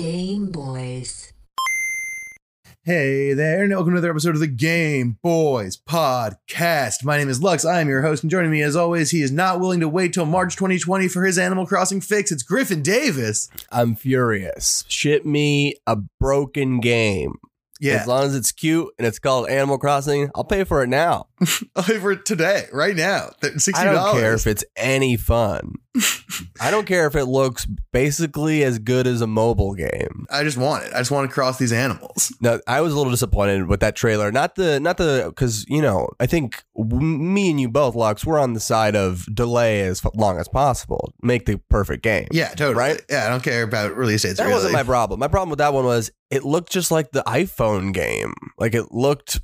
Game Boys. Hey there, and welcome to another episode of the Game Boys Podcast. My name is Lux. I am your host, and joining me as always, he is not willing to wait till March 2020 for his Animal Crossing fix. It's Griffin Davis. I'm furious. Ship me a broken game. Yeah, As long as it's cute and it's called Animal Crossing, I'll pay for it now. I'll pay for it today, right now. $60. I don't care if it's any fun. I don't care if it looks basically as good as a mobile game. I just want it. I just want to cross these animals. No, I was a little disappointed with that trailer. Not the, not the, because you know, I think w- me and you both, Lux, we're on the side of delay as f- long as possible. Make the perfect game. Yeah, totally. Right? Yeah, I don't care about release dates. That really. wasn't my problem. My problem with that one was it looked just like the iPhone game. Like it looked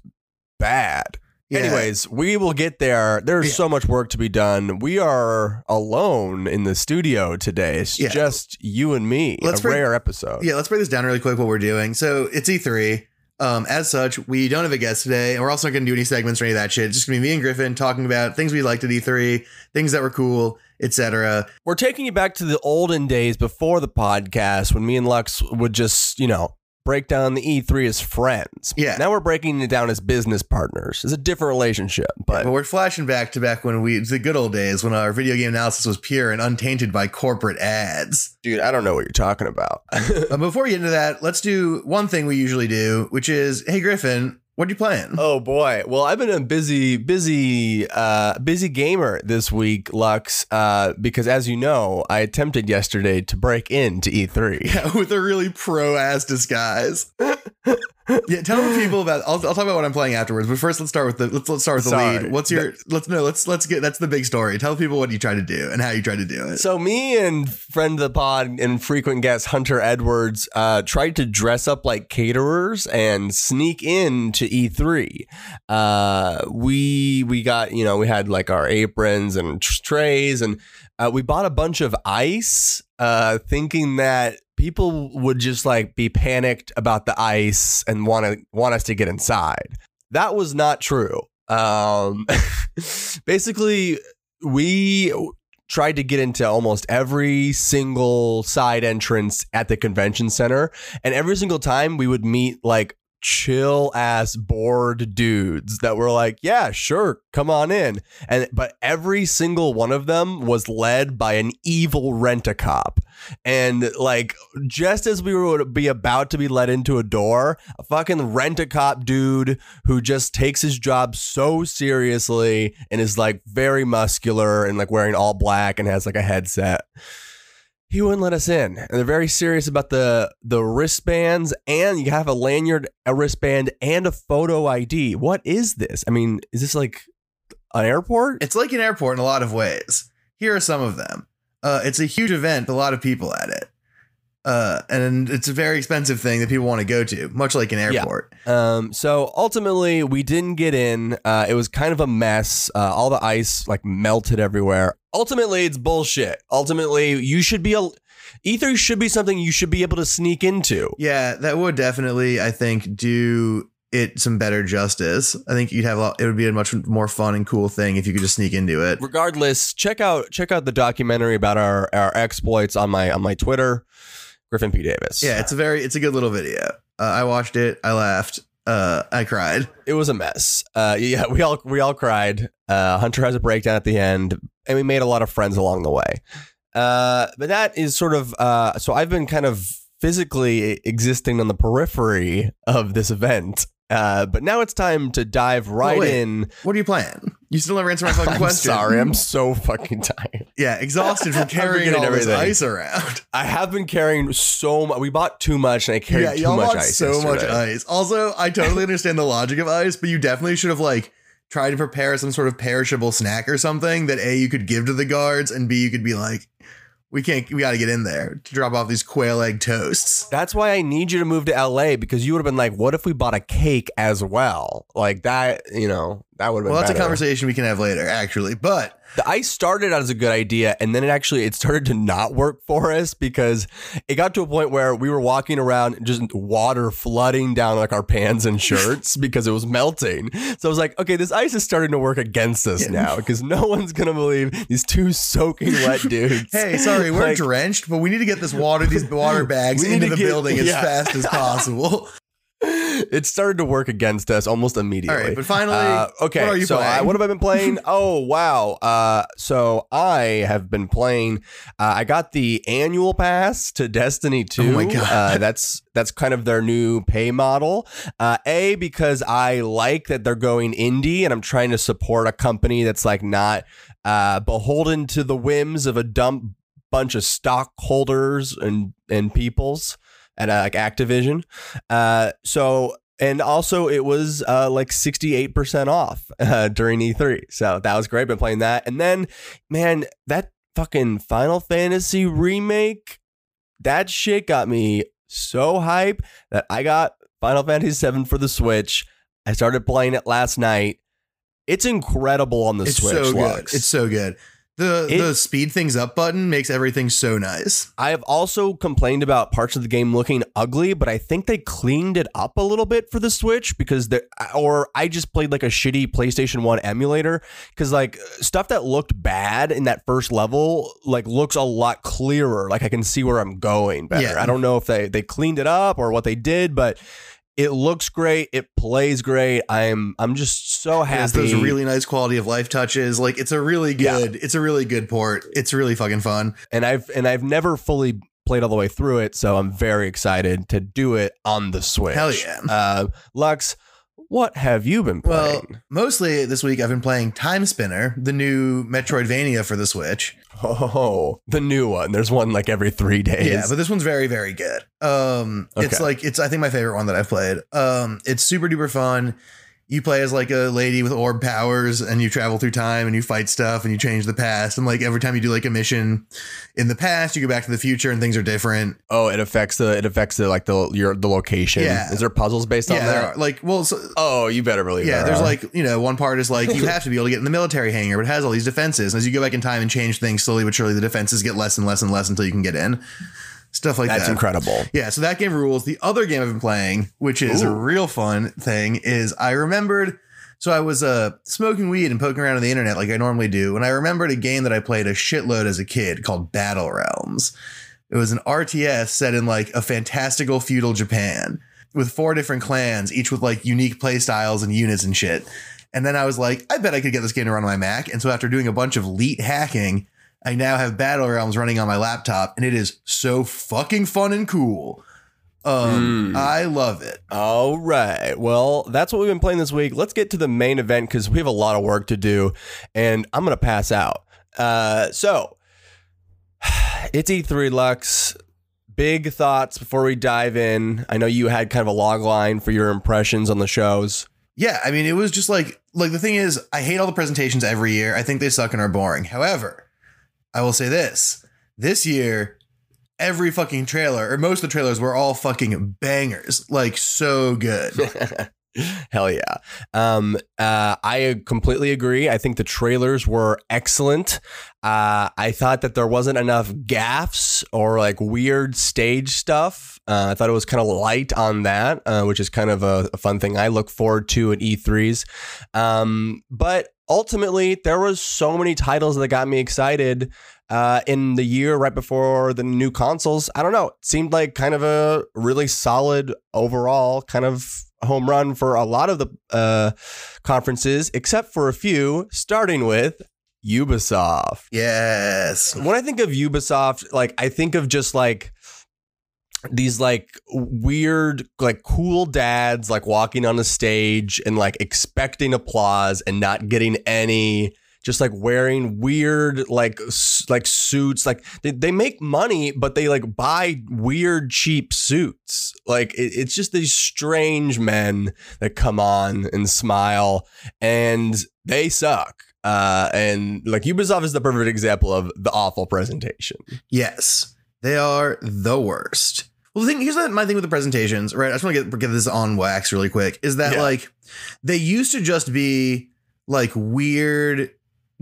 bad. Yeah. Anyways, we will get there. There's Yeah. so much work to be done. We are alone in the studio today. It's Yeah. just you and me. Let's a break- rare episode. Yeah, let's break this down really quick. What we're doing. So it's E3. Um, as such, we don't have a guest today, and we're also not going to do any segments or any of that shit. It's just going to be me and Griffin talking about things we liked at E3, things that were cool, etc. We're taking you back to the olden days before the podcast when me and Lux would just, you know, break down the E3 as friends. Yeah. Now we're breaking it down as business partners. It's a different relationship, but But we're flashing back to back when we the good old days when our video game analysis was pure and untainted by corporate ads. dude, I don't know what you're talking about. Before we get into that, let's do one thing we usually do, which is, hey Griffin, what are you playing? Oh boy. Well, I've been a busy, busy, uh, busy gamer this week, Lux, uh, because as you know, I attempted yesterday to break into E E3. with a really pro ass disguise. yeah, tell the people about. I'll, I'll talk about what I'm playing afterwards. But first, let's start with the let's let's start with the Sorry. lead. What's your let's no let's let's get that's the big story. Tell people what you tried to do and how you tried to do it. So me and friend of the pod and frequent guest Hunter Edwards uh, tried to dress up like caterers and sneak in to E3. Uh, we we got you know we had like our aprons and trays and uh, we bought a bunch of ice, uh, thinking that people would just like be panicked about the ice and want to want us to get inside. That was not true. Um, basically, we tried to get into almost every single side entrance at the convention center, and every single time we would meet like chill ass bored dudes that were like, "Yeah, sure, come on in." And but every single one of them was led by an evil rent a cop. And like just as we would be about to be let into a door, a fucking rent a cop dude who just takes his job so seriously and is like very muscular and like wearing all black and has like a headset. He wouldn't let us in. And they're very serious about the the wristbands and you have a lanyard, a wristband, and a photo ID. What is this? I mean, is this like an airport? It's like an airport in a lot of ways. Here are some of them. Uh, it's a huge event, a lot of people at it. Uh, and it's a very expensive thing that people want to go to, much like an Yeah. airport. Um, so ultimately, we didn't get in. Uh, it was kind of a mess. Uh, all the ice like melted everywhere. Ultimately, it's bullshit. Ultimately, you should be a E3 should be something you should be able to sneak into. Yeah, that would definitely, I think, do it some better justice. I think you'd have a lot, it would be a much more fun and cool thing if you could just sneak into it. Regardless, check out check out the documentary about our our exploits on my on my Twitter, Griffin P Davis. Yeah, it's a very, it's a good little video. Uh, I watched it, I laughed, uh, I cried. it was a mess. Uh, yeah, we all we all cried. Uh, Hunter has a breakdown at the end, and we made a lot of friends along the way. Uh, but that is sort of uh, so. I've been kind of physically existing on the periphery of this event. Uh, but now it's time to dive right in. What are you playing? You still never answered my fucking I'm question. sorry, I'm so fucking tired. Yeah, exhausted from carrying all this everything. ice around. I have been carrying so much. We bought too much, and I carried yeah, too much ice. so much ice. Also, I totally understand the logic of ice, but you definitely should have like tried to prepare some sort of perishable snack or something that a you could give to the guards, and b you could be like, we can't, we got to get in there to drop off these quail egg toasts. That's why I need you to move to LA because you would have been like, what if we bought a cake as well? Like that, you know, That would have been Well, that's better. a conversation we can have later, actually. But The ice started out as a good idea, and then it actually it started to not work for us because it got to a point where we were walking around just water flooding down like our pants and shirts because it was melting. So I was like, okay, this ice is starting to work against us Yeah. now because no one's gonna believe these two soaking wet dudes. hey, sorry, we're Like- drenched, but we need to get this water, these water bags into the get- building as yeah. fast as possible. It started to work against us almost immediately. All right, but finally, Uh, okay, what so I, what have I been playing? oh wow! Uh, so I have been playing. Uh, I got the annual pass to Destiny Two. Oh my God. Uh, that's that's kind of their new pay model. Uh, a because I like that they're going indie, and I'm trying to support a company that's like not uh, beholden to the whims of a dumb bunch of stockholders and and peoples at uh, like Activision. Uh, so and also it was uh, like 68% off uh, during E3. So that was great. Been playing that. And then, man, that fucking Final Fantasy remake, that shit got me so hype that I got Final Fantasy VII for the Switch. I started playing it last night. It's incredible on the It's Switch. so good. It's so good. The It- the speed things up button makes everything so nice. I have also complained about parts of the game looking ugly, but I think they cleaned it up a little bit for the Switch because they or I just played like a shitty PlayStation 1 emulator cuz like stuff that looked bad in that first level like looks a lot clearer. Like I can see where I'm going better. Yeah. I don't know if they they cleaned it up or what they did, but it looks great. It plays great. I'm I'm just so It has happy. those really nice quality of life touches. Like it's a really Yeah. good, it's a really good port. It's really fucking fun. and I've and I've never fully played all the way through it, so I'm very excited to do it on the Switch. Hell yeah. Uh, Lux, what have you been playing? Well, mostly this week I've been playing Timespinner, the new Metroidvania for the Switch. oh, the new one. There's one like every three days. Yeah, but this one's very, very good. Um, it's like it's I think my favorite one that I've played. Um, it's super duper fun. You play as like a lady with orb powers, and you travel through time, and you fight stuff, and you change the past. And like every time you do like a mission in the past, you go back to the future, and things are different. oh, it affects the it affects the like the your the location. Yeah. Is there puzzles based on yeah, there that? are, like well, so, Oh, you better believe. yeah. there There's are. like you know one part is like you have to be able to get in the military hangar, but it has all these defenses. And as you go back in time and change things slowly but surely, the defenses get less and less and less until you can get in. Stuff like that's that. That's incredible. Yeah, so that game rules. The other game I've been playing, which is a real fun thing, is I remembered. So I was uh, smoking weed and poking around on the internet like I normally do, and I remembered a game that I played a shitload as a kid called Battle Realms. It was an RTS set in like a fantastical feudal Japan with four different clans, each with like unique play styles and units and shit. And then I was like, I bet I could get this game to run on my Mac. And so after doing a bunch of leet hacking, I now have Battle Realms running on my laptop, and it is so fucking fun and cool. Um, Mm. I love it. All right. Well, that's what we've been playing this week. Let's get to the main event because we have a lot of work to do, and I'm gonna pass out. Uh, so it's E3 Lux. Big thoughts before we dive in. I know you had kind of a log line for your impressions on the shows. Yeah, I mean, it was just like like the thing is, I hate all the presentations every year. I think they suck and are boring. However, I will say this: this year, every fucking trailer or most of the trailers were all fucking bangers, like so good. Hell yeah. Um, uh, I completely agree. I think the trailers were excellent. Uh, I thought that there wasn't enough gaffs or like weird stage stuff. Uh, I thought it was kind of light on that, uh, which is kind of a, a fun thing I look forward to at E3s. Um, but ultimately, there was so many titles that got me excited uh, in the year right before the new consoles. I don't know. It seemed like kind of a really solid overall kind of home run for a lot of the uh, conferences, except for a few, starting with Ubisoft. yes, When I think of Ubisoft, like I think of just like these like weird like cool dads like walking on a stage and like expecting applause and not getting any just like wearing weird like like suits. Like they, they make money but they like buy weird cheap suits. Like it, it's just these strange men that come on and smile and they suck. Uh and like ubisoft is the perfect example of the awful presentation. Yes, they are the worst. Well, the thing here's my thing with the presentations, right? I just want to get get this on wax really quick. Is that Yeah. like they used to just be like weird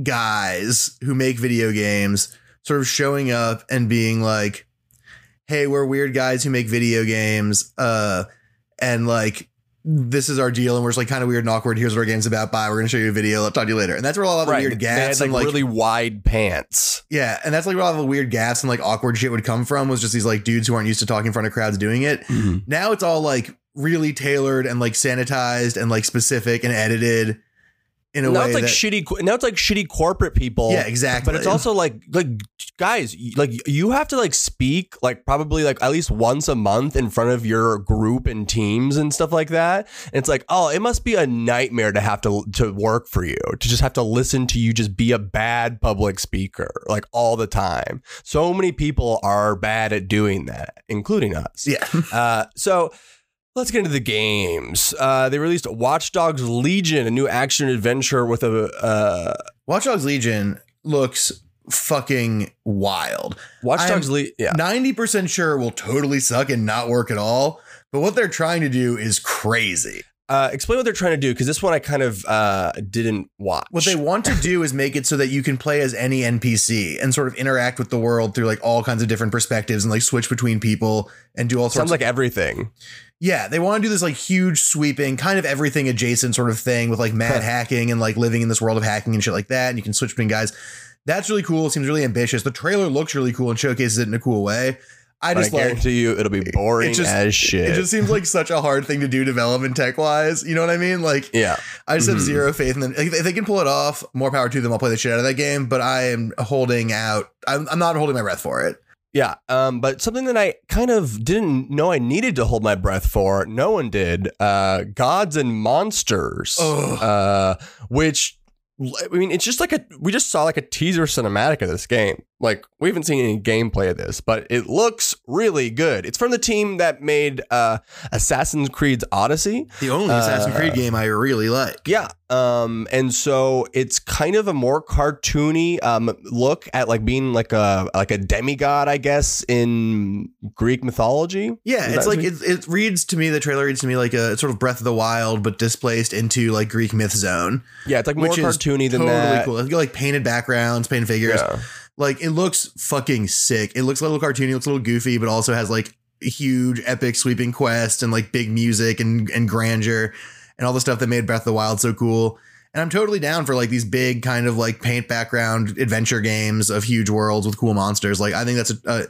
guys who make video games sort of showing up and being like, "Hey, we're weird guys who make video games." Uh and like this is our deal, and we're just like kind of weird and awkward. Here's what our game's about. Bye. We're gonna show you a video. I'll talk to you later. And that's where a lot of the Right. weird gaps like, and like really wide pants. yeah, and that's like where all the weird gaps and like awkward shit would come from was just these like dudes who aren't used to talking in front of crowds doing it. Mm-hmm. Now it's all like really tailored and like sanitized and like specific and edited in a now way it's like that shitty. Now it's like shitty corporate people. yeah, exactly. But it's also like like guys, like you have to like speak like probably like at least once a month in front of your group and teams and stuff like that. And it's like, oh, it must be a nightmare to have to to work for you, to just have to listen to you just be a bad public speaker like all the time. So many people are bad at doing that, including us. yeah. Uh, so let's get into the games. Uh, they released Watch Dogs Legion, a new action adventure with a uh, Watch Dogs Legion looks fucking wild. Watch Dogs Legion. Yeah. 90% sure will totally suck and not work at all. But what they're trying to do is crazy. Uh, explain what they're trying to do because this one I kind of uh, didn't watch. What they want to do is make it so that you can play as any NPC and sort of interact with the world through like all kinds of different perspectives and like switch between people and do all sorts sounds of like everything. Yeah, they want to do this like huge sweeping kind of everything adjacent sort of thing with like mad hacking and like living in this world of hacking and shit like that. And you can switch between guys. That's really cool. Seems really ambitious. The trailer looks really cool and showcases it in a cool way. I But I just like guarantee you it'll be boring just- as shit. it just seems like such a hard thing to do development tech wise. You know what I mean? Like yeah. I just have Mhm. zero faith in them. If if they can pull it off, more power to them. I'll play the shit out of that game, but I am holding out. I'm, I'm not holding my breath for it. Yeah, um, but something that I kind of didn't know I needed to hold my breath for, no one did. Uh, Gods and Monsters, uh, which I mean, it's just like a we just saw like a teaser cinematic of this game. Like we haven't seen any gameplay of this, but it looks really good. It's from the team that made uh, Assassin's Creed's Odyssey. The only Uh, Assassin's Creed game I really like. Yeah. Um, and so it's kind of a more cartoony um look at like being like a like a demigod, I guess, in Greek mythology. Yeah, Is it's like it, it reads to me. The trailer reads to me like a sort of Breath of the Wild, but displaced into like Greek myth zone. Yeah, it's like more Which is cartoony than totally that. cool. It's got like painted backgrounds, painted figures. Yeah. Like it looks fucking sick. It looks a little cartoony, looks a little goofy, but also has like huge, epic, sweeping quests and like big music and and grandeur and all the stuff that made Breath of the Wild so cool. And I'm totally down for like these big kind of like paint background adventure games of huge worlds with cool monsters. Like I think that's a, a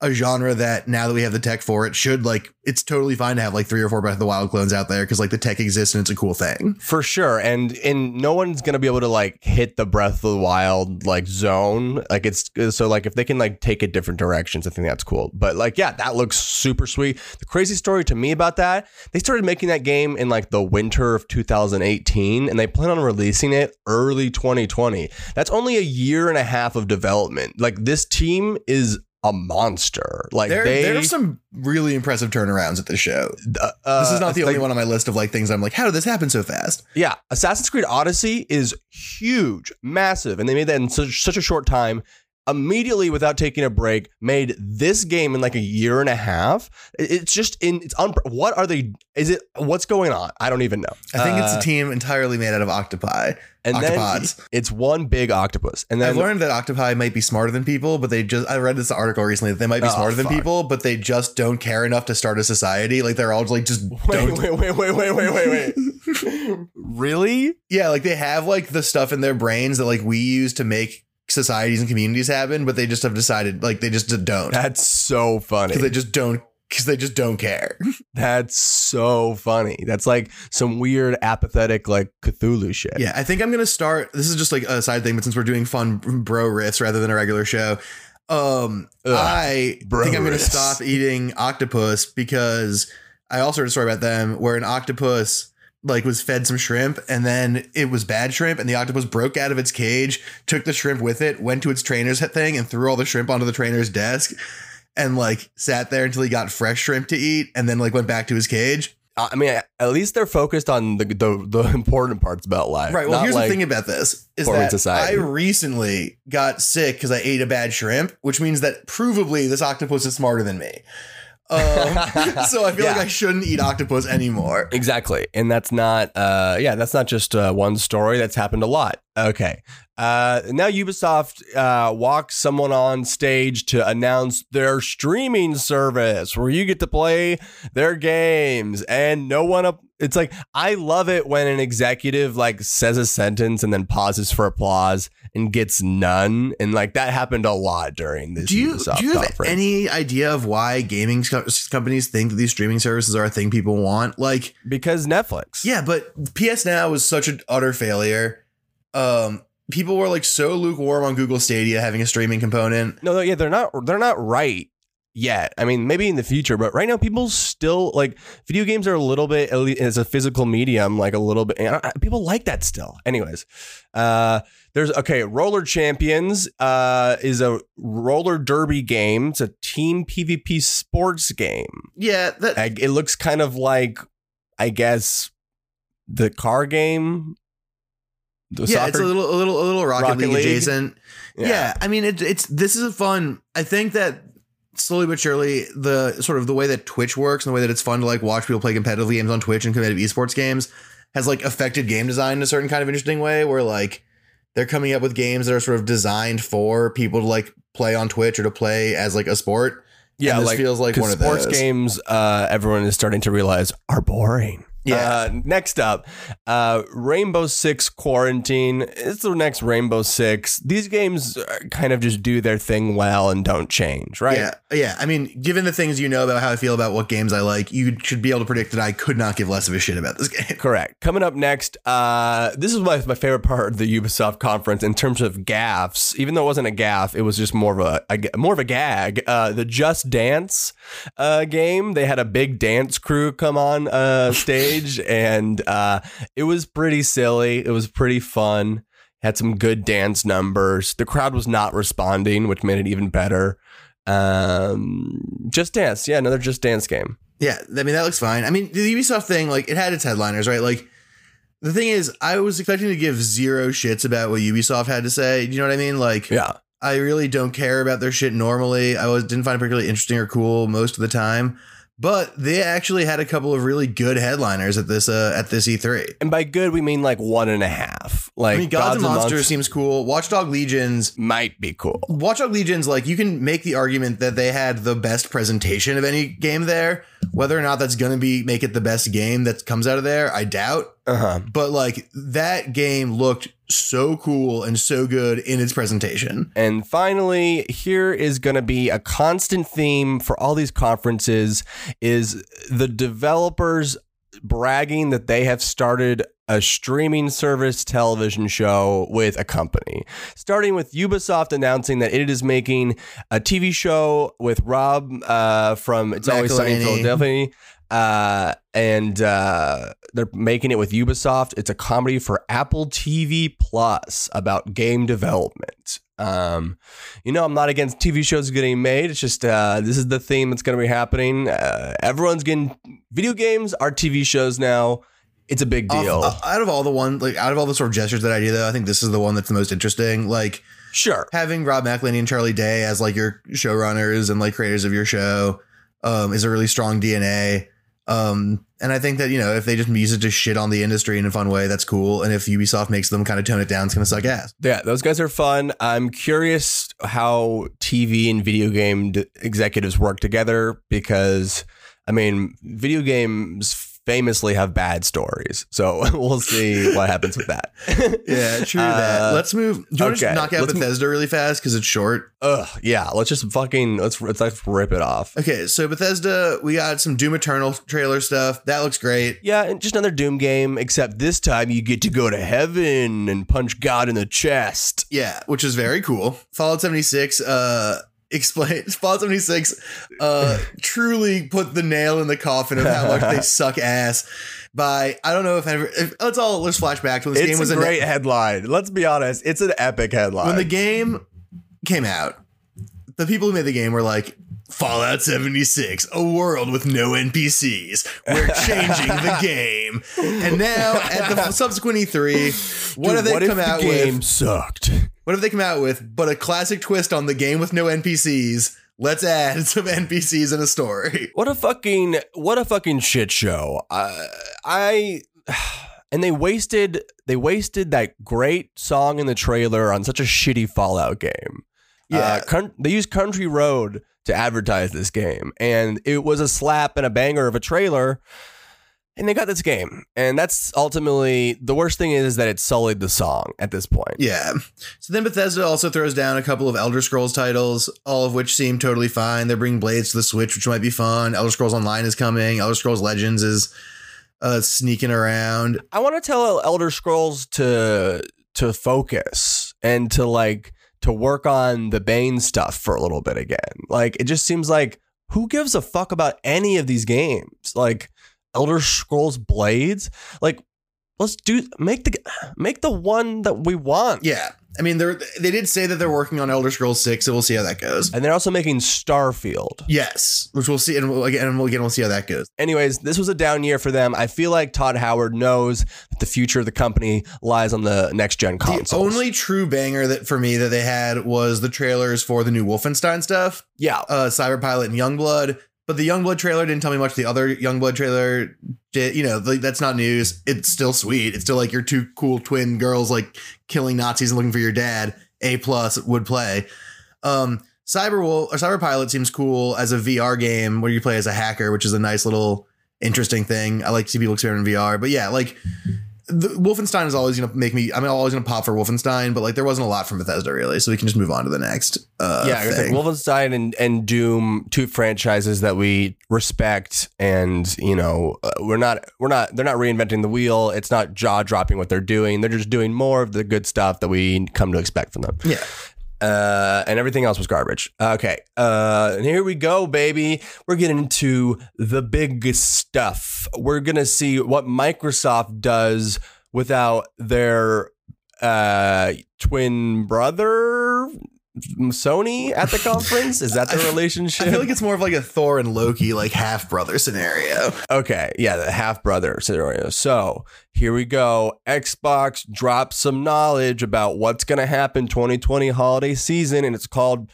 a genre that now that we have the tech for it should like it's totally fine to have like three or four Breath of the Wild clones out there because like the tech exists and it's a cool thing. For sure. And and no one's gonna be able to like hit the Breath of the Wild like zone. Like it's so like if they can like take it different directions, I think that's cool. But like yeah, that looks super sweet. The crazy story to me about that, they started making that game in like the winter of 2018 and they plan on releasing it early 2020. That's only a year and a half of development. Like this team is a monster. Like There, they there are some really impressive turnarounds at this show. uh, This is not the like- only one on my list of like things I'm like, how did this happen so fast? Yeah, Assassin's Creed Odyssey is huge, massive, and they made that in such, such a short time. Immediately, without taking a break, made this game in like a year and a half. It's just in. It's un. What are they? Is it? What's going on? I don't even know. I think it's Uh, a team entirely made out of octopi. and then octopods. it's one big octopus, and then I've learned that octopi might be smarter than people, but they just I read this article recently that they might be Oh, smarter than people, but they just don't care enough to start a society. Like they're all like just wait, don't wait, wait, wait, wait, wait, wait, wait. really? Yeah, like they have like the stuff in their brains that like we use to make societies and communities happen, but they just have decided like they just don't. That's so funny. Because they just don't because they just don't care. That's so funny. That's like some weird apathetic like Cthulhu shit. Yeah, I think I'm gonna start. This is just like a side thing, but since we're doing fun bro riffs rather than a regular show, um, Ugh, I bro think I'm gonna riffs. stop eating octopus because I also heard a story about them where an octopus like was fed some shrimp and then it was bad shrimp and the octopus broke out of its cage, took the shrimp with it, went to its trainer's thing and threw all the shrimp onto the trainer's desk. And like sat there until he got fresh shrimp to eat, and then like went back to his cage. I mean, at least they're focused on the the, the important parts about life. Right. Well, here's like- the thing about this is that society. I recently got sick because I ate a bad shrimp, which means that provably this octopus is smarter than me. Um, so I feel like I shouldn't eat octopus anymore. Exactly. And that's not uh yeah, that's not just uh, one story that's happened a lot. Okay. Uh now Ubisoft uh walks someone on stage to announce their streaming service where you get to play their games and no one up it's like I love it when an executive like says a sentence and then pauses for applause and gets none and like that happened a lot during this Do you Ubisoft do you have conference. any idea of why gaming co- companies think that these streaming services are a thing people want? Like, because Netflix. yeah, but PS Now was such an utter failure. Um, people were like so lukewarm on Google Stadia having a streaming component. No, no, yeah, they're not. They're not right yet. I mean, maybe in the future, but right now, people still like video games are a little bit as a physical medium, like a little bit. I- people like that still. Anyways, uh, there's okay. Roller Champions uh, is a roller derby game. It's a team PvP sports game. Yeah, that I, it looks kind of like, I guess, the car game. The yeah, soccer it's a little a little a little Rocket, Rocket League, League? adjacent. Yeah. I mean it, it's this is a fun. I think that slowly but surely the sort of the way that Twitch works and the way that it's fun to like watch people play competitive games on Twitch and competitive esports games has like affected game design in a certain kind of interesting way where like they're coming up with games that are sort of designed for people to like play on Twitch or to play as like a sport. Yeah, And this like feels like one of sports games. Uh, everyone is starting to realize are boring. Yeah. Uh, next up, uh, Rainbow Six Quarantine. It's the next Rainbow Six. These games uh, kind of just do their thing well and don't change, right? Yeah, yeah. I mean, given the things you know about how I feel about what games I like, you should be able to predict that I could not give less of a shit about this game. Correct. Coming up next, uh, this is my, my favorite part of the Ubisoft conference in terms of gaffs. Even though it wasn't a gaff, it was just more of a, a more of a gag. Uh, the Just Dance uh, game. They had a big dance crew come on uh, stage, and uh, it was pretty silly. It was pretty fun. Had some good dance numbers. The crowd was not responding, which made it even better. Um, Just Dance, yeah, another Just Dance game. Yeah, I mean that looks fine. I mean the Ubisoft thing, like it had its headliners, right? Like the thing is, I was expecting to give zero shits about what Ubisoft had to say. Do you know what I mean? Like Yeah, I really don't care about their shit normally. I was didn't find it particularly interesting or cool most of the time. But they actually had a couple of really good headliners at this uh, at this E3. and by good we mean like one and a half. Like I mean, Gods, and Monsters Monsters seems cool. Watchdog Legions might be cool. Watchdog Legions, like you can make the argument that they had the best presentation of any game there. Whether or not that's going to be make it the best game that comes out of there, I doubt. Uh huh. But like that game looked so cool and so good in its presentation. And finally, here is going to be a constant theme for all these conferences is the developers bragging that they have started a streaming service television show with a company. Starting with Ubisoft announcing that it is making a TV show with Rob uh, from It's Always Sunny in Philadelphia. Uh, and uh, they're making it with Ubisoft. It's a comedy for Apple TV Plus about game development. Um, you know, I'm not against TV shows getting made. It's just uh, this is the theme that's going to be happening. Uh, everyone's getting video games are TV shows now. It's a big deal. uh, out of all the one, like out of all the sort of gestures that I do, though, I think this is the one that's the most interesting. Like sure. having Rob McElhenney and Charlie Day as like your showrunners and like creators of your show um, is a really strong DNA. Um, and I think that you know if they just use it to shit on the industry in a fun way, that's cool. And if Ubisoft makes them kind of tone it down, it's gonna suck ass. Yeah, those guys are fun. I'm curious how TV and video game d- executives work together because, I mean, video games famously have bad stories. So we'll see what happens with that. Yeah, true that. Uh, Let's move. Do you want to okay, just knock out let's Bethesda really fast because it's short? Ugh, yeah, let's just fucking let's let's, let's rip it off. Okay, so Bethesda, we got some Doom Eternal trailer stuff. That looks great. Yeah, and just another Doom game, except this time you get to go to heaven and punch God in the chest. Yeah, which is very cool. Fallout 76, uh, explain Fallout 76 uh truly put the nail in the coffin of how much they suck ass by I don't know if ever if, let's all let's flash back to when this It's game was a great headline. Let's be honest, it's an epic headline. when the game came out, the people who made the game were like Fallout 76, a world with no NPCs. We're changing the game. And now at the subsequent E3, what Dude, have they what come the out game with? sucked? What have they come out with? But a classic twist on the game with no NPCs, let's add some NPCs in a story. What a fucking what a fucking shit show. Uh, I and they wasted they wasted that great song in the trailer on such a shitty Fallout game. Yeah. Uh, con- they used Country Road to advertise this game, and it was a slap and a banger of a trailer. And they got this game, and that's ultimately the worst thing is that it sullied the song at this point. Yeah. So then Bethesda also throws down a couple of Elder Scrolls titles, all of which seem totally fine. They're bringing Blades to the Switch, which might be fun. Elder Scrolls Online is coming. Elder Scrolls Legends is uh, sneaking around. I want to tell Elder Scrolls to to focus and to like to work on the Bane stuff for a little bit again. Like it just seems like who gives a fuck about any of these games? Like Elder Scrolls Blades? Like let's do make the make the one that we want. Yeah. I mean, they're they did say that they're working on Elder Scrolls Six, so we'll see how that goes. And they're also making Starfield. Yes, which we'll see, and we'll, again, and we'll, again, we'll see how that goes. Anyways, this was a down year for them. I feel like Todd Howard knows that the future of the company lies on the next gen consoles. The only true banger that for me that they had was the trailers for the new Wolfenstein stuff, yeah, uh, Cyberpilot and Youngblood. But the Youngblood trailer didn't tell me much. The other Youngblood trailer did, you know, that's not news. It's still sweet. It's still like your two cool twin girls like killing Nazis and looking for your dad. A plus would play. Um, Cyber or Cyber Pilot seems cool as a VR game where you play as a hacker, which is a nice little interesting thing. I like to see people experiment in VR. But yeah, like the, Wolfenstein is always gonna make me. I'm always gonna pop for Wolfenstein, but like there wasn't a lot from Bethesda really, so we can just move on to the next. Uh, yeah, like. Wolfenstein and, and Doom, two franchises that we respect, and you know uh, we're not we're not they're not reinventing the wheel. It's not jaw dropping what they're doing. They're just doing more of the good stuff that we come to expect from them. Yeah. Uh, and everything else was garbage. Okay, uh, and here we go, baby. We're getting into the big stuff. We're gonna see what Microsoft does without their uh, twin brother Sony at the conference? Is that the relationship? I feel like it's more of like a Thor and Loki like half brother scenario. Okay, yeah, the half brother scenario. So here we go. Xbox drops some knowledge about what's going to happen 2020 holiday season, and it's called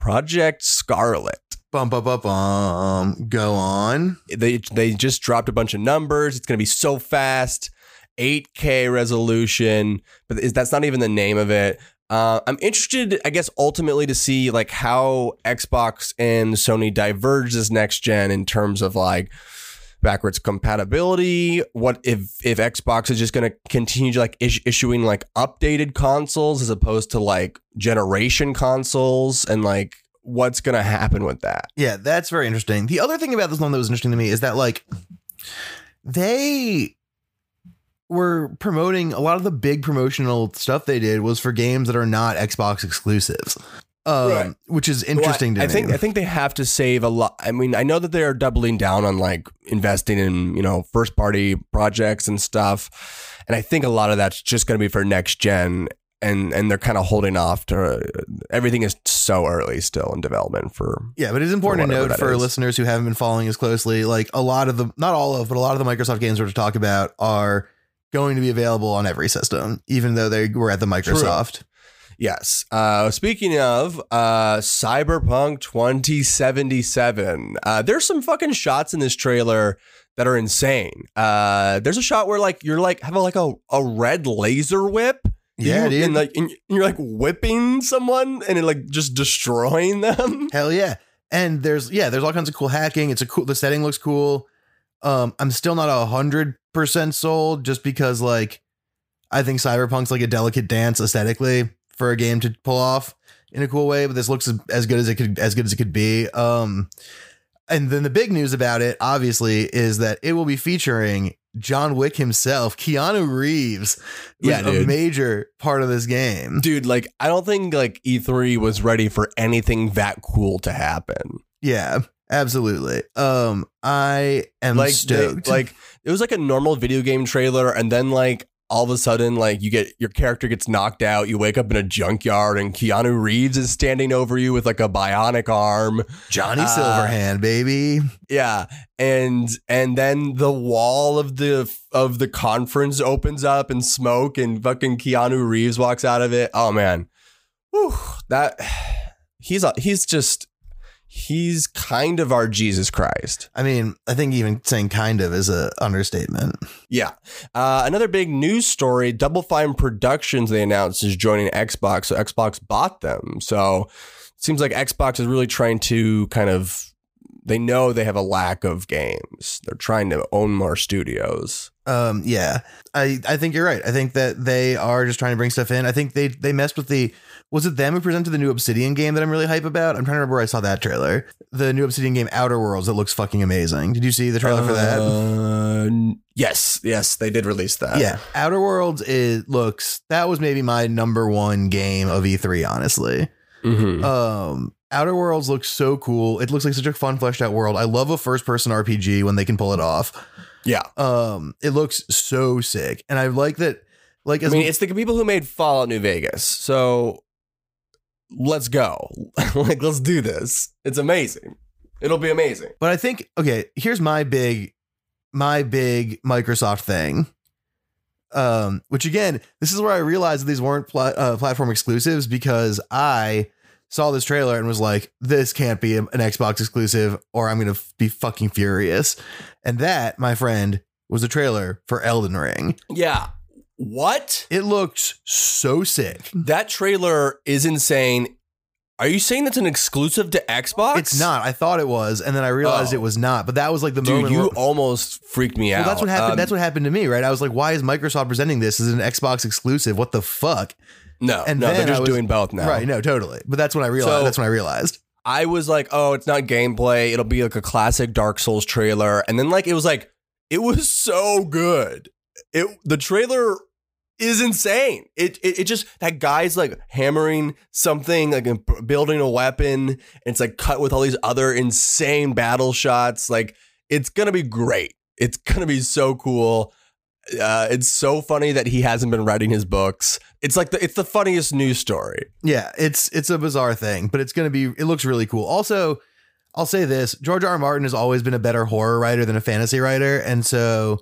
Project Scarlett. Bum bum bum bum. Go on. They they just dropped a bunch of numbers. It's going to be so fast. 8K resolution, but is that's not even the name of it. Uh, I'm interested, I guess, ultimately to see like how Xbox and Sony diverge this next gen in terms of like backwards compatibility. What if if Xbox is just going to continue like is- issuing like updated consoles as opposed to like generation consoles, and like what's going to happen with that? Yeah, that's very interesting. The other thing about this one that was interesting to me is that like they were promoting a lot of the big promotional stuff they did was for games that are not Xbox exclusives. Um, Right. which is interesting Well, I, I to think me. I think they have to save a lot. I mean, I know that they are doubling down on like investing in you know first party projects and stuff, and I think a lot of that's just going to be for next gen, and and they're kind of holding off to everything is so early still in development for. Yeah, but it's important to note for is. listeners who haven't been following as closely, like a lot of the, not all of, but a lot of the Microsoft games we're to talk about are going to be available on every system, even though they were at the Microsoft. Yes. Uh, speaking of uh, Cyberpunk 2077, uh, there's some fucking shots in this trailer that are insane. Uh, there's a shot where like you're like have a, like a, a red laser whip. Yeah, you, dude. And like and you're like whipping someone and it like just destroying them. Hell yeah. And there's, yeah, there's all kinds of cool hacking. It's a cool, the setting looks cool. Um, I'm still not a hundred percent sold just because like I think Cyberpunk's like a delicate dance aesthetically for a game to pull off in a cool way, but this looks as, good as it could as good as it could be. Um and then the big news about it, obviously, is that it will be featuring John Wick himself, Keanu Reeves, Yeah, a major part of this game. Dude, like I don't think like E3 was ready for anything that cool to happen. Yeah, absolutely. Um, I am like they- stoked. like it was like a normal video game trailer and then like all of a sudden like you get your character gets knocked out you wake up in a junkyard and keanu reeves is standing over you with like a bionic arm Johnny uh, Silverhand, baby. yeah and and then the wall of the of the conference opens up and smoke and fucking keanu reeves walks out of it oh man Whew, that he's he's just he's kind of our Jesus Christ. I mean, I think even saying kind of is a understatement. Yeah. Uh, another big news story Double Fine Productions, they announced, is joining Xbox. So Xbox bought them. So it seems like Xbox is really trying to kind of, they know they have a lack of games. They're trying to own more studios. Um, yeah, I, I think you're right. I think that they are just trying to bring stuff in. I think they they messed with the was it them who presented the new Obsidian game that I'm really hype about? I'm trying to remember where I saw that trailer. The new Obsidian game Outer Worlds that looks fucking amazing. Did you see the trailer for that? Uh, yes, yes, they did release that. Yeah, Outer Worlds is looks that was maybe my number one game of E3, honestly. Mhm. Um, Outer Worlds looks so cool. It looks like such a fun, fleshed out world. I love a first person RPG when they can pull it off. yeah. Um, it looks so sick, and I like that. Like, I mean, it's the people who made Fallout New Vegas. So let's go. like, let's do this. It's amazing. It'll be amazing. But I think okay, here's my big my big Microsoft thing. Um, which again, this is where I realized that these weren't pla- uh, platform exclusives because I saw this trailer and was like, this can't be an Xbox exclusive or I'm going to be fucking furious. And that, my friend, was a trailer for Elden Ring. Yeah. What? It looked so sick. That trailer is insane. Are you saying that's an exclusive to Xbox? It's not. I thought it was, and then I realized Oh. it was not. But that was like the Dude, moment. you where- almost freaked me Well, out. that's what happened. Um, that's what happened to me, right? I was like, "Why is Microsoft presenting this as an Xbox exclusive? What the fuck?" No, and no, they're just was- doing both now. Right? No, totally. But that's when I realized. So- that's when I realized. I was like, oh, it's not gameplay. It'll be like a classic Dark Souls trailer. And then like it was like, it was so good. It the trailer is insane. It it, it just that guy's like hammering something, like building a weapon, and it's like cut with all these other insane battle shots. Like it's gonna be great. It's gonna be so cool. Uh, it's so funny that he hasn't been writing his books. It's like the it's the funniest news story. Yeah, it's it's a bizarre thing, but it's gonna be. It looks really cool. Also, I'll say this: George R. R. Martin has always been a better horror writer than a fantasy writer, and so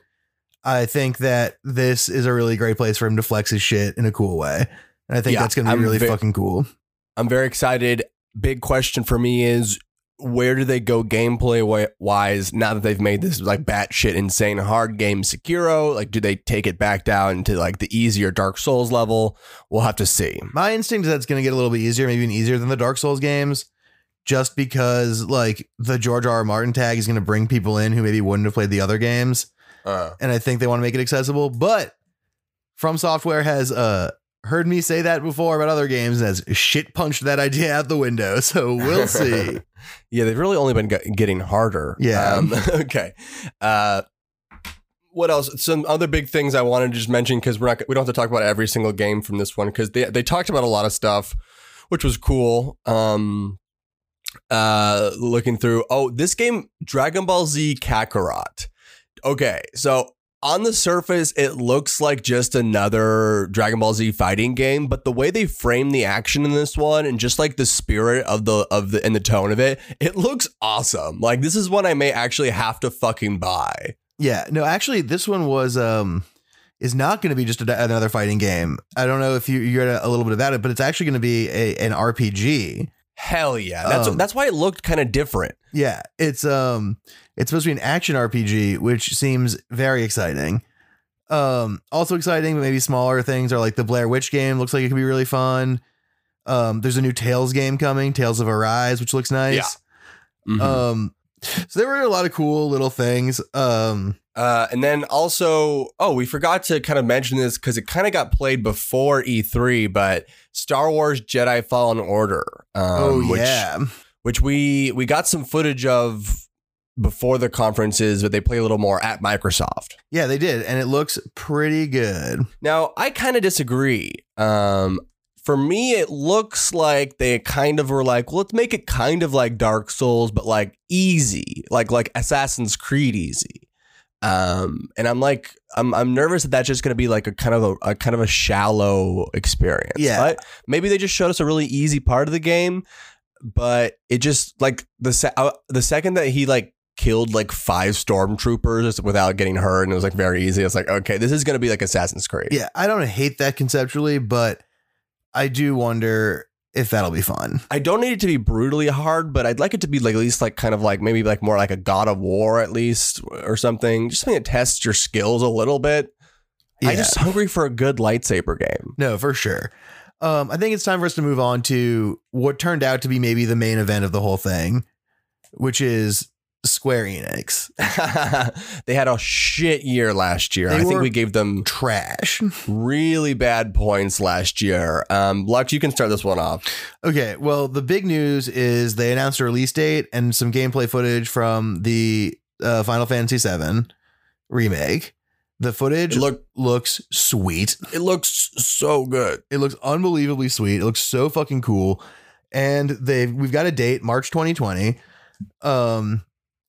I think that this is a really great place for him to flex his shit in a cool way. And I think Yeah, that's gonna be I'm really ve- fucking cool. I'm very excited. Big question for me is where do they go gameplay wise now that they've made this like batshit insane hard game Sekiro? Like, do they take it back down to like the easier Dark Souls level? We'll have to see. My instinct is that it's going to get a little bit easier, maybe even easier than the Dark Souls games, just because like the George R. R. Martin tag is going to bring people in who maybe wouldn't have played the other games, Uh, and I think they want to make it accessible. But From Software has uh heard me say that before about other games and has shit punched that idea out the window. So we'll see. yeah, they've really only been getting harder. Yeah. Um, okay. Uh, what else? Some other big things I wanted to just mention because we're not we don't have to talk about every single game from this one because they they talked about a lot of stuff, which was cool. Um, uh, looking through. Oh, this game, Dragon Ball Z Kakarot. Okay, so on the surface, it looks like just another Dragon Ball Z fighting game, but the way they frame the action in this one and just like the spirit of the of the and the tone of it, it looks awesome. Like this is one I may actually have to fucking buy. Yeah, no, actually, this one was um is not going to be just a, another fighting game. I don't know if you you read a little bit about it, but it's actually going to be a an RPG. Hell yeah. That's Um, that's why it looked kind of different. Yeah, it's um it's supposed to be an action RPG, which seems very exciting. Um also exciting, but maybe smaller things are like the Blair Witch game looks like it could be really fun. Um there's a new Tales game coming, Tales of Arise, which looks nice. Mhm. Um so there were a lot of cool little things. Um Uh, and then also, oh, we forgot to kind of mention this because it kind of got played before E3, but Star Wars Jedi Fallen Order. Um, oh which, yeah. which we we got some footage of before the conferences, but they play a little more at Microsoft. Yeah, they did and it looks pretty good. Now, I kind of disagree. Um, for me, it looks like they kind of were like, well, let's make it kind of like Dark Souls, but like easy, like like Assassin's Creed easy. Um, and I'm like, I'm I'm nervous that that's just going to be like a kind of a, a kind of a shallow experience. Yeah. but maybe they just showed us a really easy part of the game, but it just like the se- uh, the second that he like killed like five stormtroopers without getting hurt and it was like very easy. I was like, okay, this is gonna be like Assassin's Creed. Yeah, I don't hate that conceptually, but I do wonder if that'll be fun. I don't need it to be brutally hard, but I'd like it to be like at least like kind of like maybe like more like a God of War at least or something. Just something that tests your skills a little bit. Yeah. I'm just hungry for a good lightsaber game. No, for sure. Um, I think it's time for us to move on to what turned out to be maybe the main event of the whole thing, which is Square Enix. they had a shit year last year. They I think we gave them Trash. really bad points last year. Um, Lux, you can start this one off. Okay, well, the big news is they announced a release date and some gameplay footage from the uh, Final Fantasy VII remake. The footage It look looks sweet. it looks so good. It looks unbelievably sweet. It looks so fucking cool. And they we've got a date, March 2020. Um,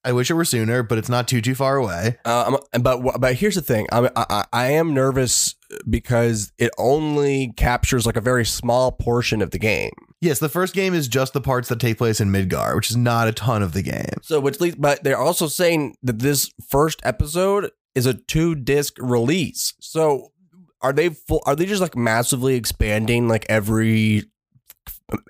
I wish it were sooner, but it's not too too far away. Uh, but but here's the thing. I'm, I I I am nervous because it only captures like a very small portion of the game. Yes, the first game is just the parts that take place in Midgar, which is not a ton of the game. So which leads, but they're also saying that this first episode is a two disc release. So are they full? Are they just like massively expanding like every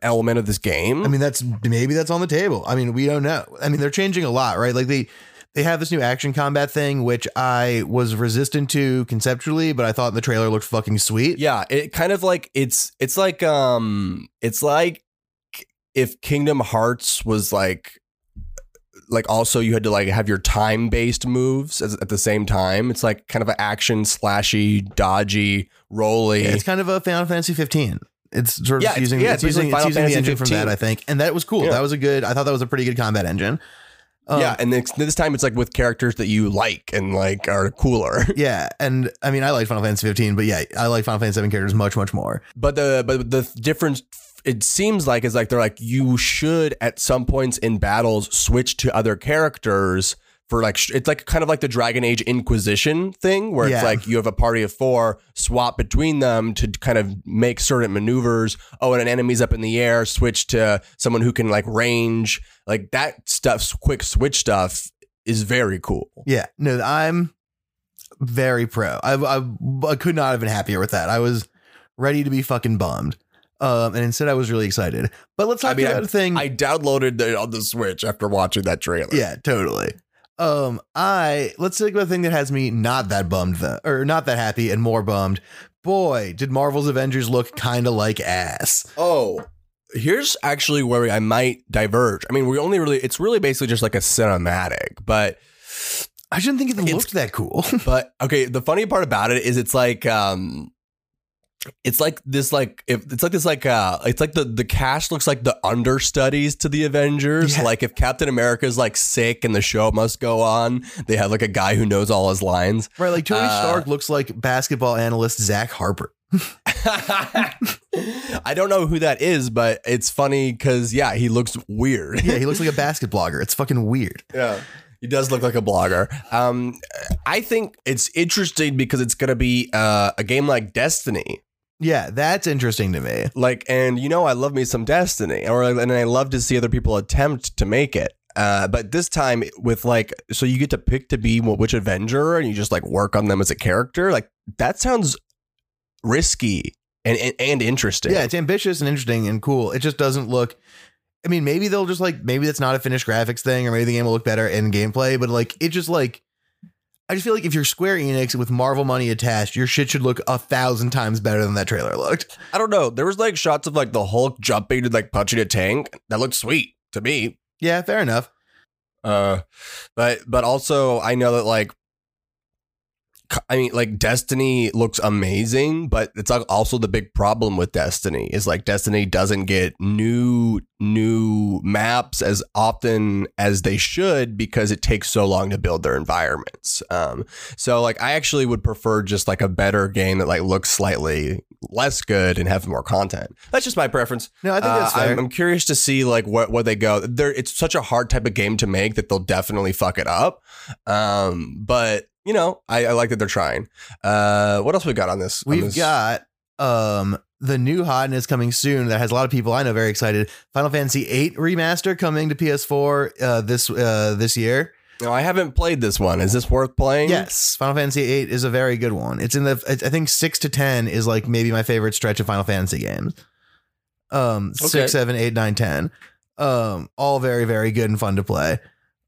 element of this game? I mean, that's maybe that's on the table. I mean, we don't know. I mean, they're changing a lot, right? Like they they have this new action combat thing, which I was resistant to conceptually, but I thought the trailer looked fucking sweet. yeah, it kind of like it's it's like um it's like if Kingdom Hearts was like like also you had to like have your time based moves as, at the same time. It's like kind of an action slashy, dodgy, rolly. It's kind of a Final Fantasy 15. It's sort of Yeah, using yeah, it's, it's using, it's using the engine from that, I think, and that was cool. Yeah. That was a good. I thought that was a pretty good combat engine. Um, yeah, and this, this time it's like with characters that you like and like are cooler. yeah, and I mean, I like Final Fantasy 15, but yeah, I like Final Fantasy 7 characters much, much more. But the but the difference it seems like is like they're like you should at some points in battles switch to other characters for like it's like kind of like the Dragon Age Inquisition thing where Yeah. it's like you have a party of four swap between them to kind of make certain maneuvers. Oh, and an enemy's up in the air, switch to someone who can like range. Like that stuff, quick switch stuff is very cool. Yeah, no, I'm very pro. I, I I could not have been happier with that. I was ready to be fucking bummed. Um, and instead I was really excited. But let's talk I mean, about a thing. I downloaded it on the Switch after watching that trailer. yeah, totally. Um, I let's about the thing that has me not that bummed though, or not that happy and more bummed. Boy, did Marvel's Avengers look kind of like ass. Oh, here's actually where I might diverge. I mean, we only really, it's really basically just like a cinematic, but, I didn't think it looked that cool. but okay. The funny part about it is it's like, um, it's like this, like if it's like this, like uh, it's like the the cast looks like the understudies to the Avengers. Yeah. Like if Captain America is like sick and the show must go on, they have like a guy who knows all his lines. right, like Tony Uh, Stark looks like basketball analyst Zach Harper. I don't know who that is, but it's funny because yeah, he looks weird. Yeah, he looks like a basket blogger. It's fucking weird. Yeah. He does look like a blogger. Um, I think it's interesting because it's going to be uh, a game like Destiny. Yeah, that's interesting to me. Like, and you know, I love me some Destiny, or and I love to see other people attempt to make it. Uh, but this time with like, so you get to pick to be which Avenger, and you just like work on them as a character. Like that sounds risky and and, and interesting. Yeah, it's ambitious and interesting and cool. It just doesn't look. I mean, maybe they'll just like maybe that's not a finished graphics thing, or maybe the game will look better in gameplay. But like, it just like, I just feel like if you're Square Enix with Marvel money attached, your shit should look a thousand times better than that trailer looked. I don't know. There was like shots of like the Hulk jumping and like punching a tank. That looked sweet to me. Yeah, fair enough. Uh, but but also I know that like I mean like Destiny looks amazing, but it's also the big problem with Destiny is like Destiny doesn't get new new maps as often as they should because it takes so long to build their environments. Um, so like I actually would prefer just like a better game that like looks slightly less good and have more content. That's just my preference. No, I think that's Uh, fair. I'm, I'm curious to see like what where they go. There, it's such a hard type of game to make that they'll definitely fuck it up. Um, but you know, I, I like that they're trying. Uh, what else we got on this? We've this- got um the new hotness coming soon that has a lot of people I know very excited. Final Fantasy VIII remaster coming to PS4 uh, this uh, this year. No, I haven't played this one. Is this worth playing? Yes, Final Fantasy VIII is a very good one. It's in the I think six to ten is like maybe my favorite stretch of Final Fantasy games. Um, Okay. six, seven, eight, nine, ten. Um, all very, very good and fun to play.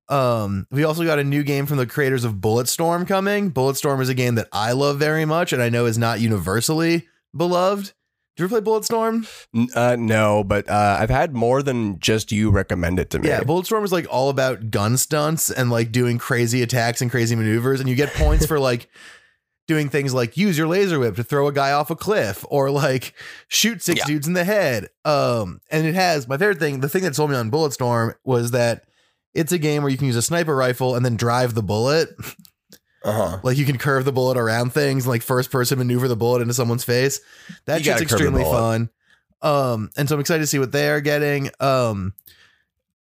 Um, we also got a new game from the creators of Bulletstorm coming. Bulletstorm is a game that I love very much, and I know is not universally beloved. Did you ever play Bulletstorm? Uh, no, but uh, I've had more than just you recommend it to me. Yeah, Bulletstorm is like all about gun stunts and like doing crazy attacks and crazy maneuvers, and you get points for like doing things like use your laser whip to throw a guy off a cliff or like shoot six Yeah. dudes in the head. Um, and it has my favorite thing. The thing that sold me on Bulletstorm was that it's a game where you can use a sniper rifle and then drive the bullet. Uh huh. Like you can curve the bullet around things, like first person maneuver the bullet into someone's face. That shit's gotta curve the extremely fun. Um, and so I'm excited to see what they are getting. Um,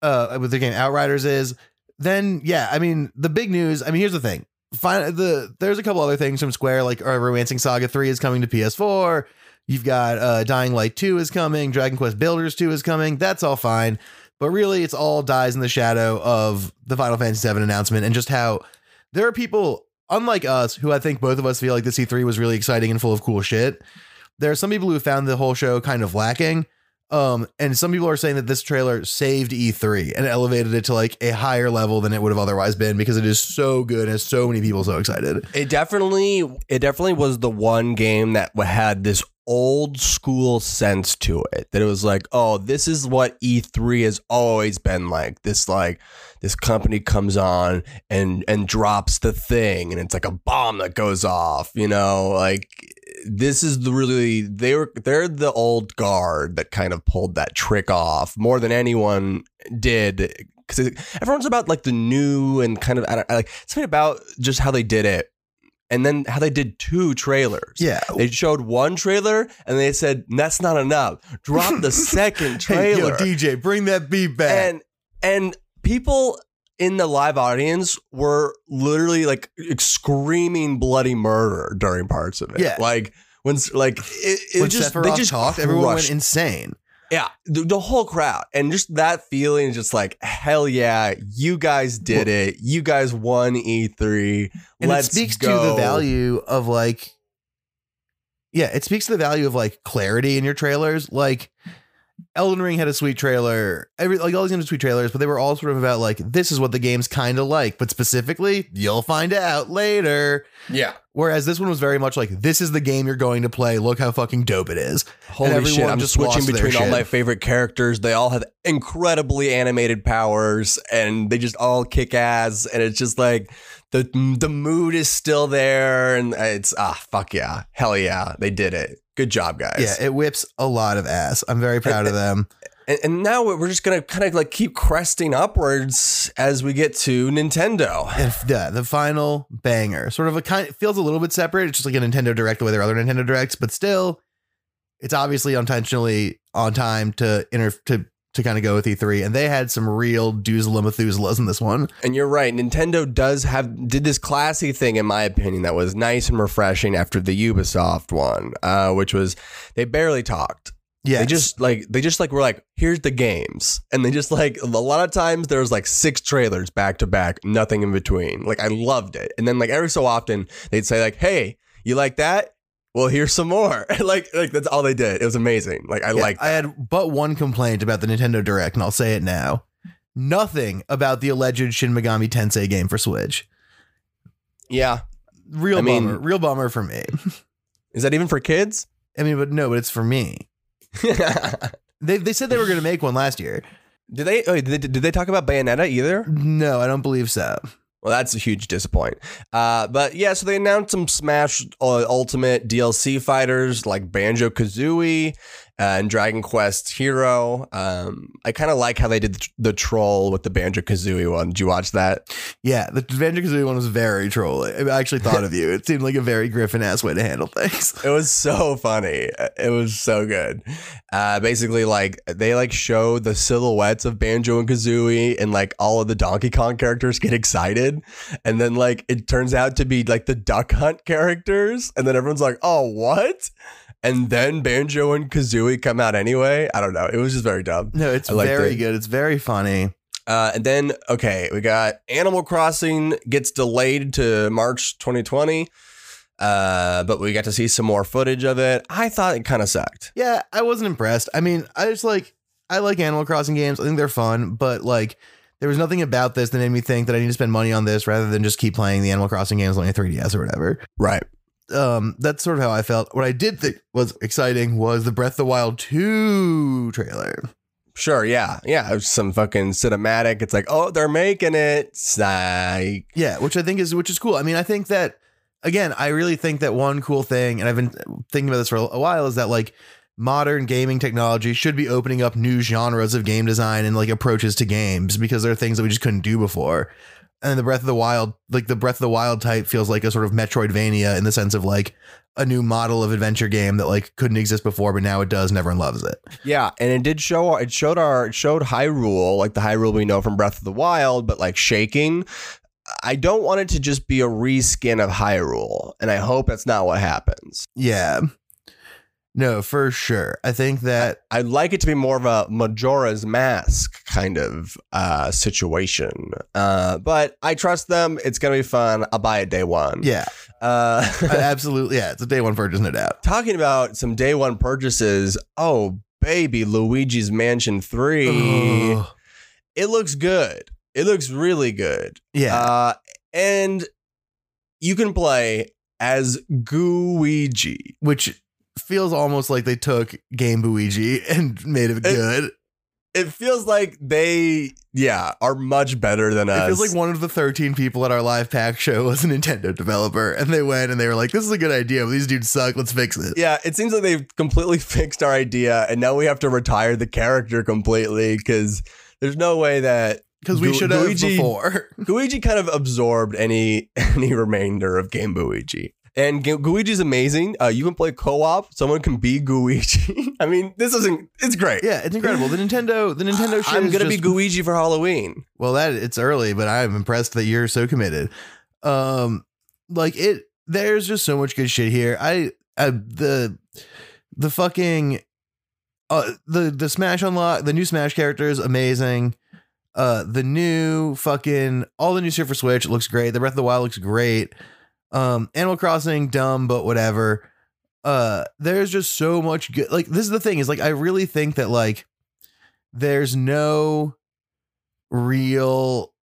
uh, with the game Outriders is. Then yeah, I mean the big news. I mean here's the thing. Fine, the there's a couple other things from Square like uh, Romancing Saga Three is coming to PS4. You've got uh, Dying Light 2 is coming, Dragon Quest Builders 2 is coming. That's all fine. But really, it's all dies in the shadow of the Final Fantasy VII announcement and just how there are people, unlike us, who I think both of us feel like the E3 was really exciting and full of cool shit. There are some people who found the whole show kind of lacking. Um, and some people are saying that this trailer saved E3 and elevated it to like a higher level than it would have otherwise been because it is so good and has so many people so excited. It definitely, it definitely was the one game that had this old school sense to it. That it was like, oh, this is what E3 has always been like. This like, this company comes on and and drops the thing, and it's like a bomb that goes off. You know, like this is the really they were they're the old guard that kind of pulled that trick off more than anyone did because everyone's about like the new and kind of I don't, like something about just how they did it and then how they did two trailers. Yeah. They showed one trailer and they said that's not enough. Drop the second Hey, yo, trailer. DJ, bring that beat back. and and people in the live audience were literally like screaming bloody murder during parts of it. Yeah. Like when like it, it when just Sephiroth they just talked, everyone went insane. yeah, the, the whole crowd, and just that feeling, just like hell yeah, you guys did it. You guys won E3. And Let's it speaks go. to the value of like Yeah, it speaks to the value of like clarity in your trailers. Like Elden Ring had a sweet trailer. Every like all these games had sweet trailers, but they were all sort of about like this is what the game's kind of like, but specifically, you'll find out later. Yeah, Whereas this one was very much like this is the game you're going to play. Look how fucking dope it is. holy shit! I'm just switching between all shit. my favorite characters. They all have incredibly animated powers, and they just all kick ass. And it's just like the the mood is still there, and it's ah fuck yeah, hell yeah, they did it. Good job, guys. Yeah, it whips a lot of ass. I'm very proud of them. And, and now we're just gonna kind of like keep cresting upwards as we get to Nintendo. And yeah, the final banger, sort of a kind, feels a little bit separate. It's just like a Nintendo Direct the way their other Nintendo Directs, but still, it's obviously intentionally on time to inter to to kind of go with E3. And they had some real doozle Methuselahs in this one. And you're right. Nintendo does have did this classy thing, in my opinion, that was nice and refreshing after the Ubisoft one, uh, which was they barely talked. Yeah, They just like they just like were like, here's the games, and they just like a lot of times there was like six trailers back to back, nothing in between. Like I loved it, and then like every so often they'd say like, hey, you like that? Well, here's some more. like like that's all they did. It was amazing. Like I Yeah, like I had but one complaint about the Nintendo Direct, and I'll say it now. Nothing about the alleged Shin Megami Tensei game for Switch. yeah. Real I mean- bummer. Real bummer for me. Is that even for kids? I mean, but no, but it's for me. They they said they were going to make one last year. Did they? Oh, did they, did they talk about Bayonetta either? No, I don't believe so. Well, that's a huge disappointment. Uh, but yeah, so they announced some Smash uh, Ultimate DLC fighters like Banjo Kazooie and Dragon Quest Hero. Um, I kind of like how they did the, the troll with the Banjo Kazooie one. Did you watch that? Yeah, the Banjo Kazooie one was very trolly. I actually thought of you. It seemed like a very Griffin ass way to handle things. It was so funny. It was so good. Uh, basically, like they like show the silhouettes of Banjo and Kazooie, and like all of the Donkey Kong characters get excited, and then like it turns out to be like the Duck Hunt characters, and then everyone's like, "Oh, what?" And then Banjo and Kazooie come out anyway. I don't know. It was just very dumb. No, it's very it. good. It's very funny. Uh, and then, okay, we got Animal Crossing gets delayed to March 2020. Uh, but we got to see some more footage of it. I thought it kind of sucked. Yeah, I wasn't impressed. I mean, I just like I like Animal Crossing games. I think they're fun, but like there was nothing about this that made me think that I need to spend money on this rather than just keep playing the Animal Crossing games on my 3DS or whatever. Right. Um, that's sort of how I felt. What I did think was exciting was the Breath of the Wild 2 trailer. Sure. Yeah. Yeah. It was some fucking cinematic. It's like, oh, they're making it. Psych. Yeah, which I think is which is cool. I mean, I think that again, I really think that one cool thing, and I've been thinking about this for a while, is that like modern gaming technology should be opening up new genres of game design and like approaches to games because there are things that we just couldn't do before. And the Breath of the Wild, like the Breath of the Wild type, feels like a sort of Metroidvania in the sense of like a new model of adventure game that like couldn't exist before, but now it does, and everyone loves it. Yeah, and it did show. It showed our. It showed Hyrule, like the Hyrule we know from Breath of the Wild, but like shaking. I don't want it to just be a reskin of Hyrule, and I hope that's not what happens. Yeah. No, for sure. I think that I'd like it to be more of a Majora's Mask kind of uh, situation. Uh, but I trust them. It's going to be fun. I'll buy it day one. yeah, Uh, absolutely yeah, it's a day one purchase, no doubt. talking about some day one purchases. Oh, baby, Luigi's Mansion 3. Ugh. It looks good. It looks really good. yeah, Uh, and you can play as Gooigi. which feels almost like they took Game Luigi and made it good. It feels like they, yeah, are much better than It us. It feels like one of the 13 people at our live pack show was a Nintendo developer, and they went and they were like, "This is a good idea, but these dudes suck. Let's fix it." yeah, it seems like they've completely fixed our idea, and now we have to retire the character completely because there's no way that Because we Gu- should have before. Gooigi kind of absorbed any any remainder of Game Luigi. And Gooigi's amazing. Uh, you can play co-op. Someone can be Gooigi. I mean, this isn't. It's great. yeah, it's incredible. The Nintendo, the Nintendo shit. I'm gonna be just- Gooigi for Halloween. Well, that it's early, but I'm impressed that you're so committed. Um, like it, there's just so much good shit here. I, I the, the fucking, uh, the the Smash unlock, the new Smash character is amazing. Uh, the new fucking all the new shit for Switch looks great. The Breath of the Wild looks great. Um, Animal Crossing, dumb, but whatever. Uh, there's just so much good. Like this is the thing is like I really think that like there's no real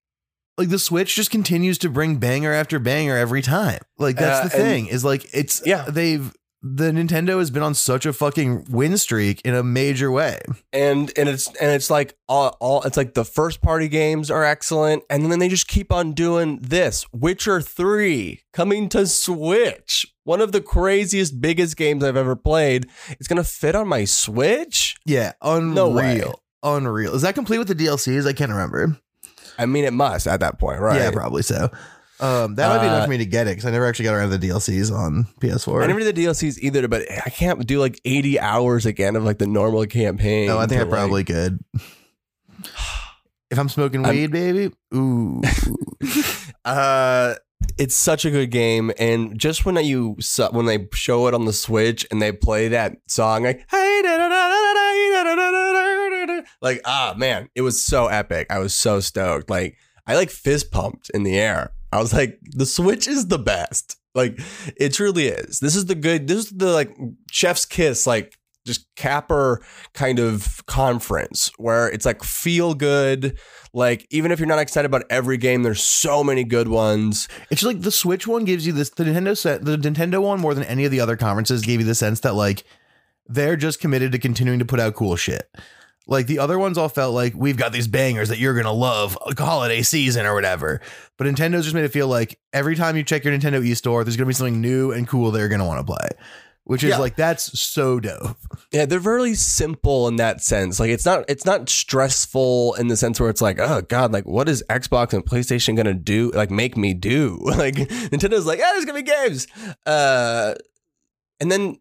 like the switch just continues to bring banger after banger every time like that's Uh, the thing is like it's Yeah. they've the nintendo has been on such a fucking win streak in a major way. And and it's and it's like all, all it's like the first party games are excellent and then they just keep on doing this. Witcher 3 coming to switch one of the craziest biggest games i've ever played. It's gonna fit on my switch? Yeah unreal No way. unreal is that complete with the dlcs i can't remember. I mean it must at that point right? Yeah probably so um, that might be enough for me to get it because I never actually got around to the DLCs on PS4. I never did the DLCs either, but I can't do like 80 hours again of like the normal campaign. No, I think I probably could. If I'm smoking weed, I'm, baby, ooh. uh, it's such a good game, and just when you when they show it on the Switch and they play that song, like hey, like ah man, it was so epic. I was so stoked. Like I like fist pumped in the air. I was like, the Switch is the best. Like it truly is. This is the good. This is the like chef's kiss. Like just capper kind of conference where it's like feel good. Like even if you're not excited about every game, there's so many good ones. It's like the Switch one gives you this the Nintendo set the Nintendo one more than any of the other conferences gave you the sense that like they're just committed to continuing to put out cool shit. Like the other ones all felt like we've got these bangers that you're gonna love like holiday season or whatever. But Nintendo's just made it feel like every time you check your Nintendo eStore, there's gonna be something new and cool they're gonna want to play. Which is Yeah. like that's so dope. Yeah, they're very simple in that sense. Like it's not it's not stressful in the sense where it's like, oh god, like what is Xbox and PlayStation gonna do? Like make me do? Like Nintendo's like, yeah, there's gonna be games. Uh, and then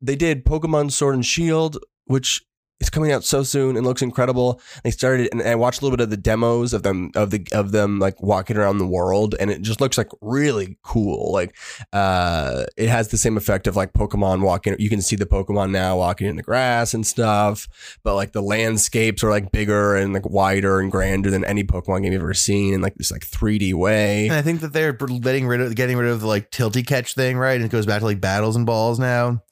they did Pokemon Sword and Shield, which it's coming out so soon and looks incredible. They started, and I watched a little bit of the demos of them of the of them like walking around the world, and it just looks like really cool. Like, uh, it has the same effect of like Pokemon walking. You can see the Pokemon now walking in the grass and stuff, but like the landscapes are like bigger and like wider and grander than any Pokemon game you've ever seen in like this like 3D way. And I think that they're getting rid of getting rid of the like tilty catch thing, right? And it goes back to like battles and balls now.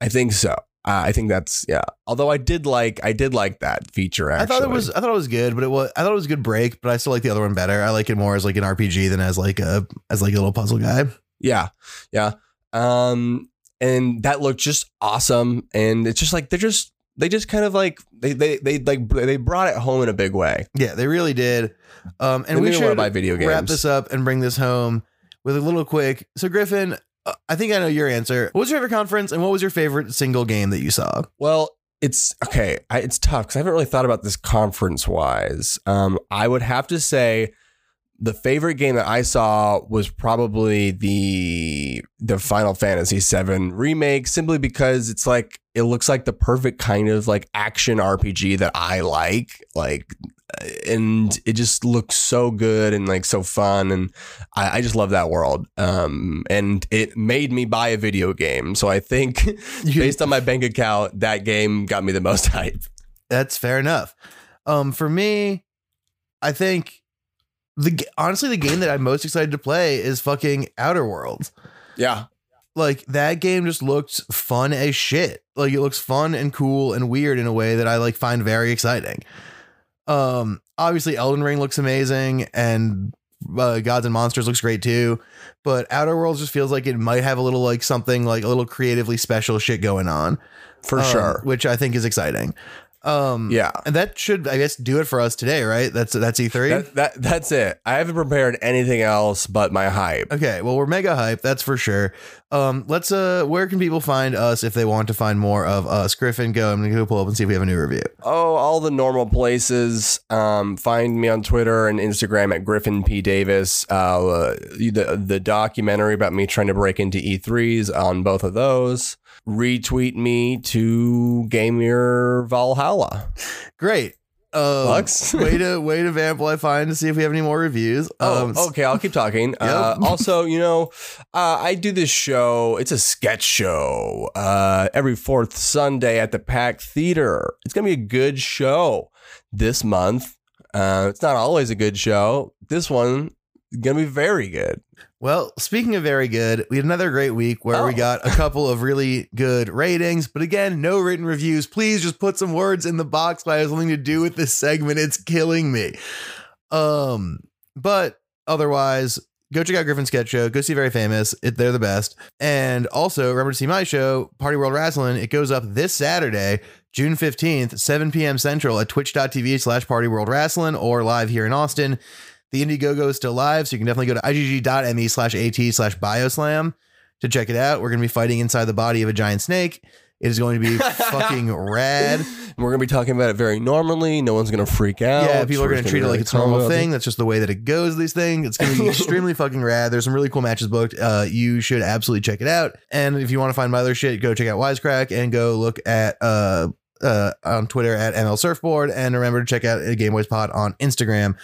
I think so. Uh, I think that's yeah. Although I did like I did like that feature. Actually, I thought it was I thought it was good, but it was I thought it was a good break. But I still like the other one better. I like it more as like an RPG than as like a as like a little puzzle guy. Yeah, yeah. Um, and that looked just awesome. And it's just like they're just they just kind of like they they they like they brought it home in a big way. Yeah, they really did. Um, and They we should buy video games. wrap this up and bring this home with a little quick. So Griffin, uh, I think I know your answer. What was your favorite conference, and what was your favorite single game that you saw? Well, it's okay. I, it's tough because I haven't really thought about this conference wise. Um, I would have to say the favorite game that I saw was probably the the Final Fantasy VII remake, simply because it's like it looks like the perfect kind of like action RPG that I like. Like, and it just looks so good and like so fun, and I, I just love that world. Um, and it made me buy a video game. So I think based on my bank account, that game got me the most hype. That's fair enough. Um, for me, I think the honestly the game that I'm most excited to play is fucking Outer Worlds. Yeah. Like that game just looks fun as shit. Like it looks fun and cool and weird in a way that I like find very exciting. Um, obviously Elden Ring looks amazing and uh, Gods and Monsters looks great too, but Outer Worlds just feels like it might have a little like something like a little creatively special shit going on For um, sure. which I think is exciting. Um, Yeah. and that should, I guess, do it for us today, right? That's that's E3. That, that that's it. I haven't prepared anything else but my hype. okay, well, we're mega hype, that's for sure. Um, let's uh, where can people find us if they want to find more of us? Griffin, go. I'm gonna go pull up and see if we have a new review. Oh, all the normal places. Um, find me on Twitter and Instagram at Griffin P Davis. Uh, the the documentary about me trying to break into E3s on both of those. Retweet me to Gamer Valhalla. Great. Um, Lux? way to way to vamp while I find to see if we have any more reviews. Oh, Um, okay. I'll keep talking. Uh, also, you know, uh, I do this show. It's a sketch show uh, every fourth Sunday at the Pack Theater. It's gonna be a good show this month. Uh, it's not always a good show. This one gonna be very good. Well, speaking of very good, we had another great week where we Oh. got a couple of really good ratings, but again, no written reviews. Please just put some words in the box that has something to do with this segment. It's killing me. Um, but otherwise, go check out Griffin Sketch Show. Go see Very Famous. It, they're the best. And also remember to see my show, Party World Wrestling. It goes up this Saturday, June 15th, 7 p.m. Central at twitch.tv slash Party World Wrestling or live here in Austin. The Indiegogo is still live, so you can definitely go to igg.me slash at slash bioslam to check it out. We're going to be fighting inside the body of a giant snake. It is going to be fucking rad. And we're gonna be talking about it very normally. No one's gonna freak out. Yeah, people are We're going to treat it like it's a normal calm about it. thing. That's just the way that it goes. These things, it's going to be extremely fucking rad. There's some really cool matches booked. Uh, you should absolutely check it out. And if you want to find my other shit, go check out Wisecrack and go look at uh uh on Twitter at ML Surfboard. And remember to check out Game Boys Pod on Instagram.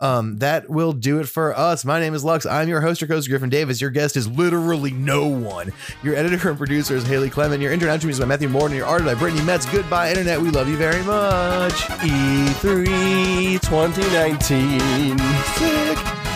Um, that will do it for us. My name is Lux. I'm your host, your host, Griffin Davis. Your guest is literally no one. Your editor and producer is Haley Clement. Your intern outro music by Matthew Morton. Your art by Brittany Metz. Goodbye, Internet. We love you very much. E3 2019. Sick.